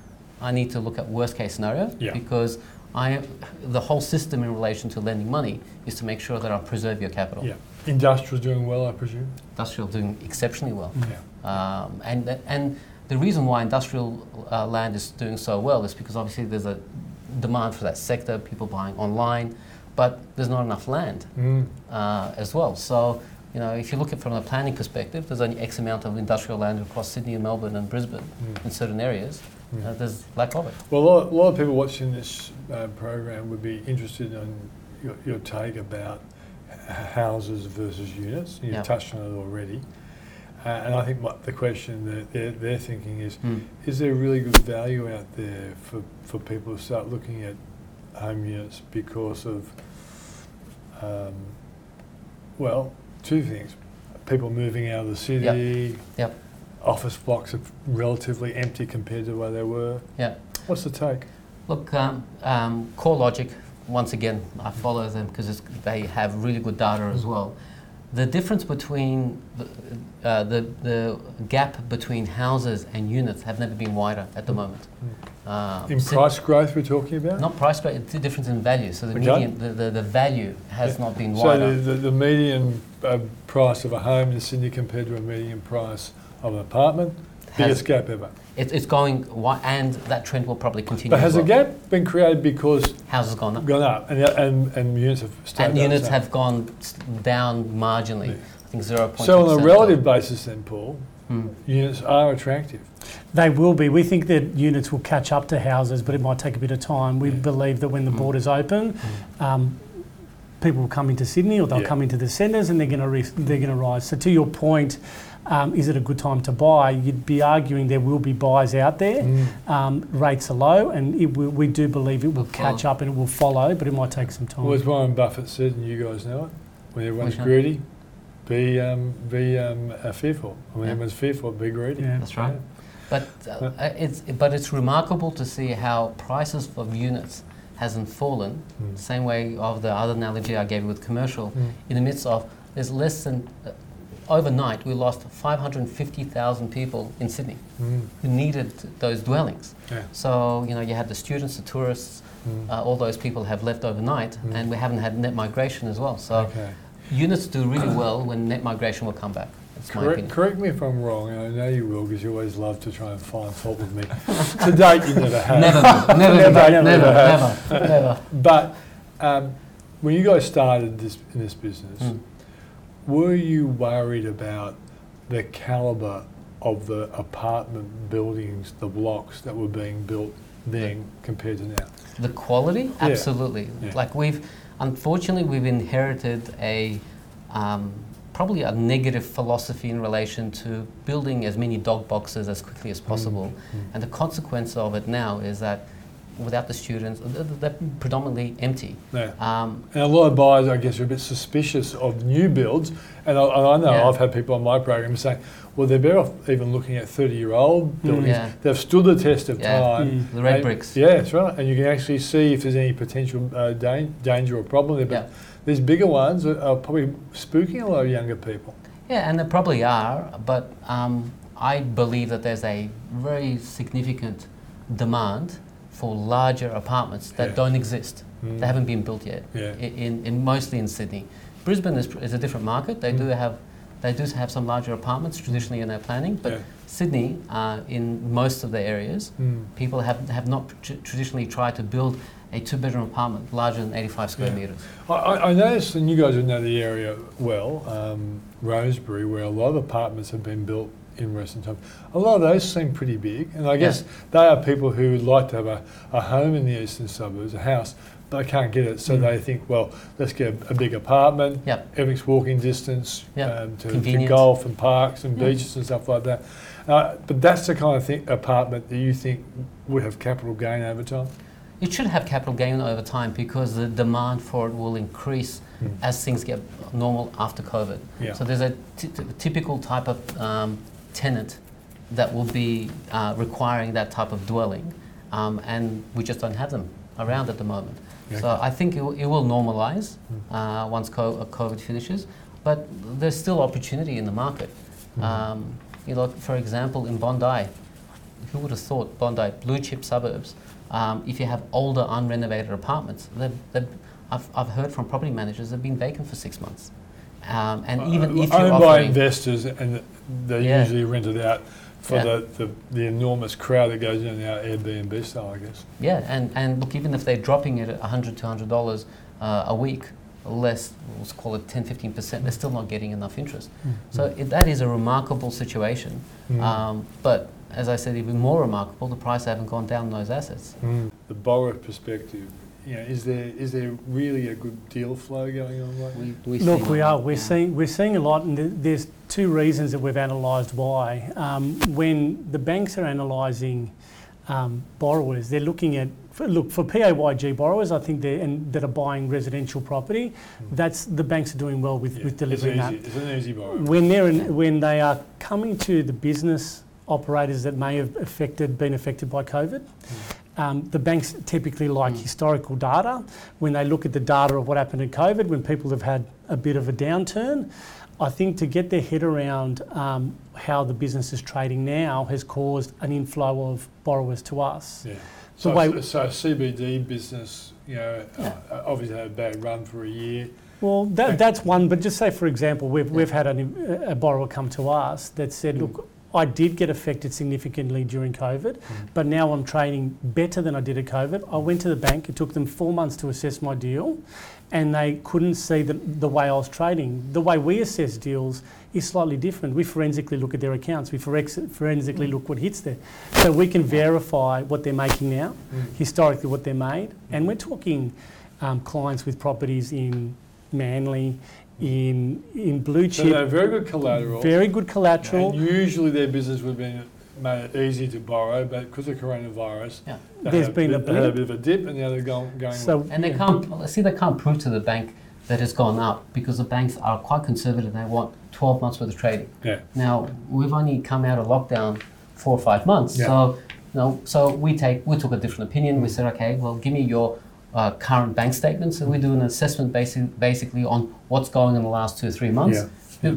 I need to look at worst case scenario Yeah. because I the whole system in relation to lending money is to make sure that I preserve your capital. Yeah. Industrial's doing well, I presume. Industrial doing exceptionally well. Yeah. Um, and, and the reason why industrial uh, land is doing so well is because obviously there's a demand for that sector, people buying online, but there's not enough land Mm. uh, as well. So, you know, if you look at it from a planning perspective, there's only X amount of industrial land across Sydney and Melbourne and Brisbane Mm. in certain areas. Mm. Uh, there's lack of it. Well, a lot, a lot of people watching this uh, program would be interested in your, your take about houses versus units. You have touched on it already. Uh, and I think what the question that they're, they're thinking is, Mm. is there really good value out there for, for people to start looking at home units because of, um, well, two things. People moving out of the city, Yep. office blocks are relatively empty compared to where they were. Yeah. What's the take? Look, um, um, CoreLogic, once again, I follow them because they have really good data as well. The difference between the, uh, the, the gap between houses and units have never been wider at the moment. Um, In price growth we're talking about? Not price, but it's the difference in value. So the Okay. median, the, the, the value has Yeah. not been So wider. the, the, the median uh, price of a home in Sydney compared to a median price of an apartment Biggest gap ever. It, it's going, and that trend will probably continue. But has the well. gap been created because Houses gone up. gone up and, and, and units have stayed And about units same? have gone down marginally. Yeah. I think 0.2%. So on a so- relative basis then, Paul, Hmm. units are attractive. They will be. We think that units will catch up to houses, but it might take a bit of time. We Yeah. believe that when the Mm. borders open, um, people will come into Sydney or they'll Yeah. come into the centres and they're going to re- they're going to rise. So to your point, um, is it a good time to buy? You'd be arguing there will be buys out there. Mm. Um, rates are low, and it will, we do believe it will Will follow. catch up and it will follow, but it might take some time. Well, as Warren Buffett said, and you guys know it, when everyone's Which one? greedy, be, um, be um, uh, fearful. When Yeah. everyone's fearful, be greedy. Yeah. That's right. But uh, it's but it's remarkable to see how prices of units hasn't fallen. Mm. Same way of the other analogy I gave with commercial. Mm. In the midst of there's less than uh, overnight we lost 550,000 people in Sydney Mm. who needed those dwellings. Yeah. So you know you had the students, the tourists, Mm. uh, all those people have left overnight, Mm. and we haven't had net migration as well. So okay. units do really well when net migration will come back. Correct, correct me if I'm wrong, and I know you will because you always love to try and find fault with me. <laughs> to date, you never have. Never, never, <laughs> Never, never, never never, never. But um, when you guys started this in this business, Mm. Were you worried about the caliber of the apartment buildings, the blocks that were being built then compared to now? The quality, absolutely. Yeah. Like we've, unfortunately, we've inherited a um, probably a negative philosophy in relation to building as many dog boxes as quickly as possible, Mm. and the consequence of it now is that without the students, th- th- they're predominantly empty. Yeah. Um, And a lot of buyers, I guess, are a bit suspicious of new builds. And I, I know Yeah. I've had people on my program saying, well, they're better off even looking at 30 year old buildings. Yeah. They've stood the test of Yeah. time. Mm. the red And- bricks. Yeah, that's right. And you can actually see if there's any potential uh, dan- danger or problem there. But Yeah. these bigger ones are, are probably spooking a lot of younger people. Yeah, and there probably are, but um, I believe that there's a very significant demand for larger apartments that Yeah. don't exist. Mm. They haven't been built yet. Yeah. In, in mostly in Sydney, Brisbane is, is a different market. They do Mm. have they do have some larger apartments traditionally in their planning, but Yeah. Sydney, uh, in most of the areas, Mm. people have have not tr- traditionally tried to build a two-bedroom apartment larger than 85 square Yeah. meters. I, I I noticed, and you guys would know the area well, um, Rosebery, where a lot of apartments have been built in recent times. A lot of those seem pretty big, and I guess they are people who would like to have a, a home in the eastern suburbs, a house, but they can't get it, so Mm. they think, well, let's get a, a big apartment. Yep. Everything's walking distance Yep. um, to, to golf and parks and Yeah. beaches and stuff like that. Uh, but that's the kind of thing, apartment that you think would have capital gain over time. It should have capital gain over time because the demand for it will increase Mm. as things get normal after COVID. Yeah. So there's a t- t- typical type of um, tenant that will be uh, requiring that type of dwelling, um, and we just don't have them around at the moment. So I think it, will- it will normalise Mm. uh, once co- uh, COVID finishes, but there's still opportunity in the market. Mm. Um, you know, for example, in Bondi, who would have thought Bondi, blue chip suburbs, um, if you have older unrenovated apartments, they've, they've, I've, I've heard from property managers they've been vacant for six months. Um, and even Uh, if you're owned by offering, investors, and they're Yeah. usually rented out for Yeah. the, the, the enormous crowd that goes in our Airbnb style, I guess. yeah, and, and look, even if they're dropping it at 100 $200 uh, a week, less, let's call it 10 15%, they're still not getting enough interest. So it, that is a remarkable situation. Mm. Um, but as I said, even more remarkable, the price haven't gone down on those assets. Mm. The borrower perspective, you know, is there is there really a good deal flow going on right now? We, we Look, we are. We're yeah. seeing we're seeing a lot, and th- there's two reasons that we've analysed why. Um, when the banks are analysing um, borrowers, they're looking at for, look for PAYG borrowers. I think they and that are buying residential property. That's the banks are doing well with, Yeah, with delivering it's that. easy. It's an easy borrow. When they're in, when they are coming to the business operators that may have affected been affected by COVID. Um, the banks typically like Mm. historical data. When they look at the data of what happened in COVID, when people have had a bit of a downturn, I think to get their head around um, how the business is trading now has caused an inflow of borrowers to us. Yeah. So, way- so CBD business, you know, Yeah. uh, obviously had a bad run for a year. Well, that, that's one, but just say, for example, we've, Yeah. we've had an, a borrower come to us that said, Mm. look, I did get affected significantly during COVID, mm. but now I'm trading better than I did at COVID. I went to the bank, it took them four months to assess my deal, and they couldn't see the, the way I was trading. The way we assess deals is slightly different. We forensically look at their accounts, we forex- forensically mm. look what hits there. So we can verify what they're making now, mm. historically what they're made, and we're talking um, clients with properties in Manly, in, in blue chip. So they're chip, very good collateral. very good collateral. And usually their business would have been made it easy to borrow, but because of coronavirus, Yeah. they There's had, been a they had a bit of a dip, and now they're going going. So And they can't see they can't prove to the bank that it's gone up because the banks are quite conservative. They want 12 months worth of trading. yeah, Now we've only come out of lockdown four or five months, Yeah. so you know, so we take we took a different opinion. We said, okay, well, give me your uh, current bank statements, and we do an assessment basic, basically on what's going in the last two or three months. Yeah.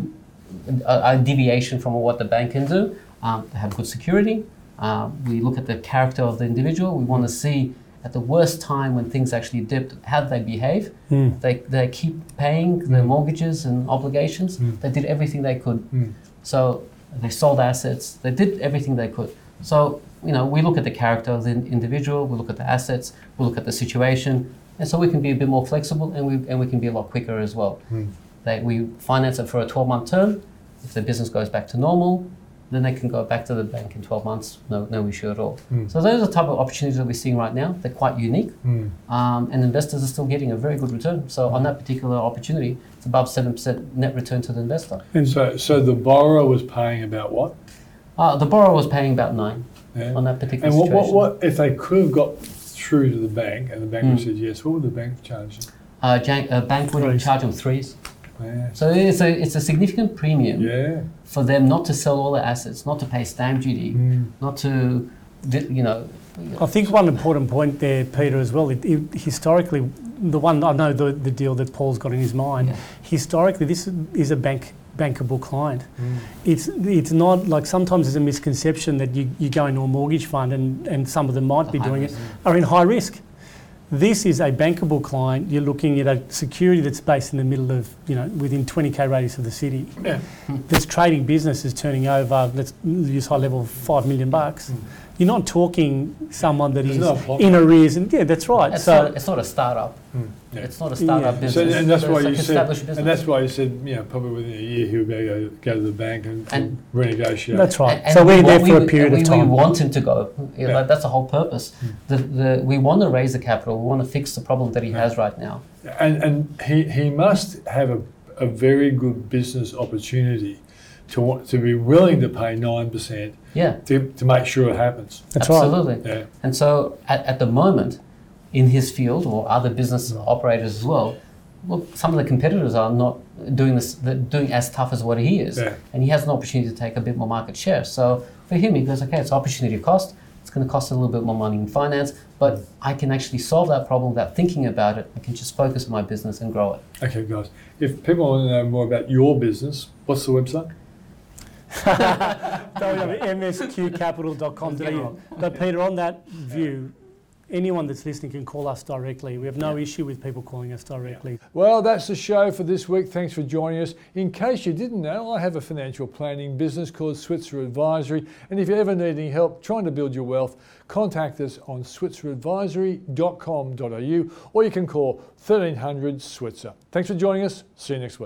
A, a deviation from what the bank can do. Um, they have good security. Um, we look at the character of the individual. We want to see at the worst time when things actually dipped, how did they behave? Mm. They, they keep paying their mortgages and obligations. Mm. They did everything they could. Mm. So they sold assets. They did everything they could. So you know, we look at the character of the individual. We look at the assets. We look at the situation, and so we can be a bit more flexible, and we and we can be a lot quicker as well. Mm. They, we finance it for a 12-month term. If the business goes back to normal, then they can go back to the bank in 12 months. No, no issue at all. Mm. So those are the type of opportunities that we're seeing right now. They're quite unique, Mm. um, and investors are still getting a very good return. So on that particular opportunity, it's above seven percent net return to the investor. and So so the borrower was paying about what? Uh, the borrower was paying about nine Yeah. on that particular And what, situation. what, what if they could have got through to the bank and the bank Mm. said yes? What would the bank charge them? Uh, Jan- uh, bank would Threes. charge them threes. Yeah. So it's a it's a significant premium Yeah. for them not to sell all their assets, not to pay stamp duty, Mm. not to, you know. I think one important point there, Peter, as well. It, it, historically, the one I know the, the deal that Paul's got in his mind. Yeah. Historically, this is a bank bankable client. Mm. It's it's not like sometimes there's a misconception that you, you go into a mortgage fund and, and some of them might be doing risk. it are in high risk. This is a bankable client. You're looking at a security that's based in the middle of, you know, within 20k radius of the city. Yeah. That's trading business is turning over, let's use high level, five million bucks. Mm. You're not talking someone that There's is no plot. in arrears, and yeah, that's right. It's, so not, it's not a startup. Mm. Yeah. It's not a startup Yeah. business. So, and that's why you said, and that's why you said, you know, probably within a year he'll be able to go to the bank and, And- renegotiate. that's right. And- and so we we're there want- for we- a period we, of time. We want him to go. You know, Yeah. That's the whole purpose. The, the, we want to raise the capital. We want to fix the problem that he has right now. And, and he, he must have a, a very good business opportunity to want, to be willing to pay 9% Yeah, to, to make sure it happens. that's right. absolutely. Yeah. And so at, at the moment, in his field or other business mm. operators as well, well, some of the competitors are not doing this, doing as tough as what he is, Yeah. and he has an opportunity to take a bit more market share. So for him, he goes, okay, it's opportunity cost. It's going to cost a little bit more money in finance, but mm. I can actually solve that problem without thinking about it. I can just focus on my business and grow it. Okay, guys. If people want to know more about your business, what's the website? www.msqcapital.com.au. But Peter, on that view, anyone that's listening can call us directly. We have no issue with people calling us directly. Well, that's the show for this week. Thanks for joining us. In case you didn't know, I have a financial planning business called Switzer Advisory. And if you ever need any help trying to build your wealth, contact us on switzeradvisory.com.au or you can call 1300 Switzer. Thanks for joining us. See you next week.